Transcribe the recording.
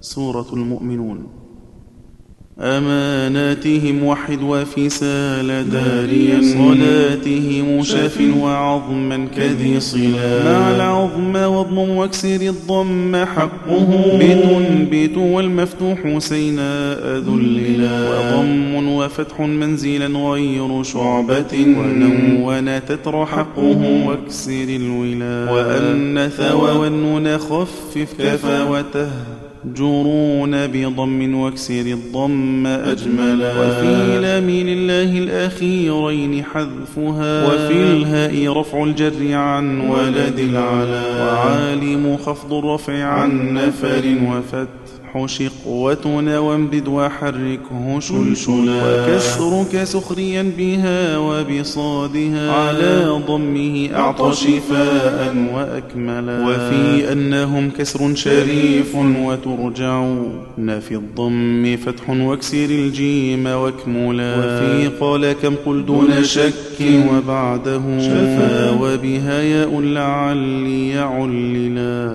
سورة المؤمنون. أماناتهم وحد وفسال داريا صلاتهم شف وعظما كذي صلا مع العظم واضم واكسر الضم حقه. بتنبت والمفتوح سيناء ذللا وضم وفتح منزلا غير شعبة. ونون تتر حقه واكسر الولا. وأن ثوى والنون خفف كفى وته. جرون بضم واكسر الضم أجملا. وفي لامين الله الأخيرين حذفها. وفي الهاء رفع الجر عن ولد العلا. وعالم خفض الرفع عن نفر. وفتح شقوة وامدد وحركه شلشلا. وكسرك سخريا بها وبصادها. على ضمه أعطى شفاء وأكملا. وفي أنهم كسر شريف وترجعون في الضم فتح واكسر الجيم واكملا. وفي قال كم قل دون شك. وبعده شفا. وبها ياء لعلي يعللا.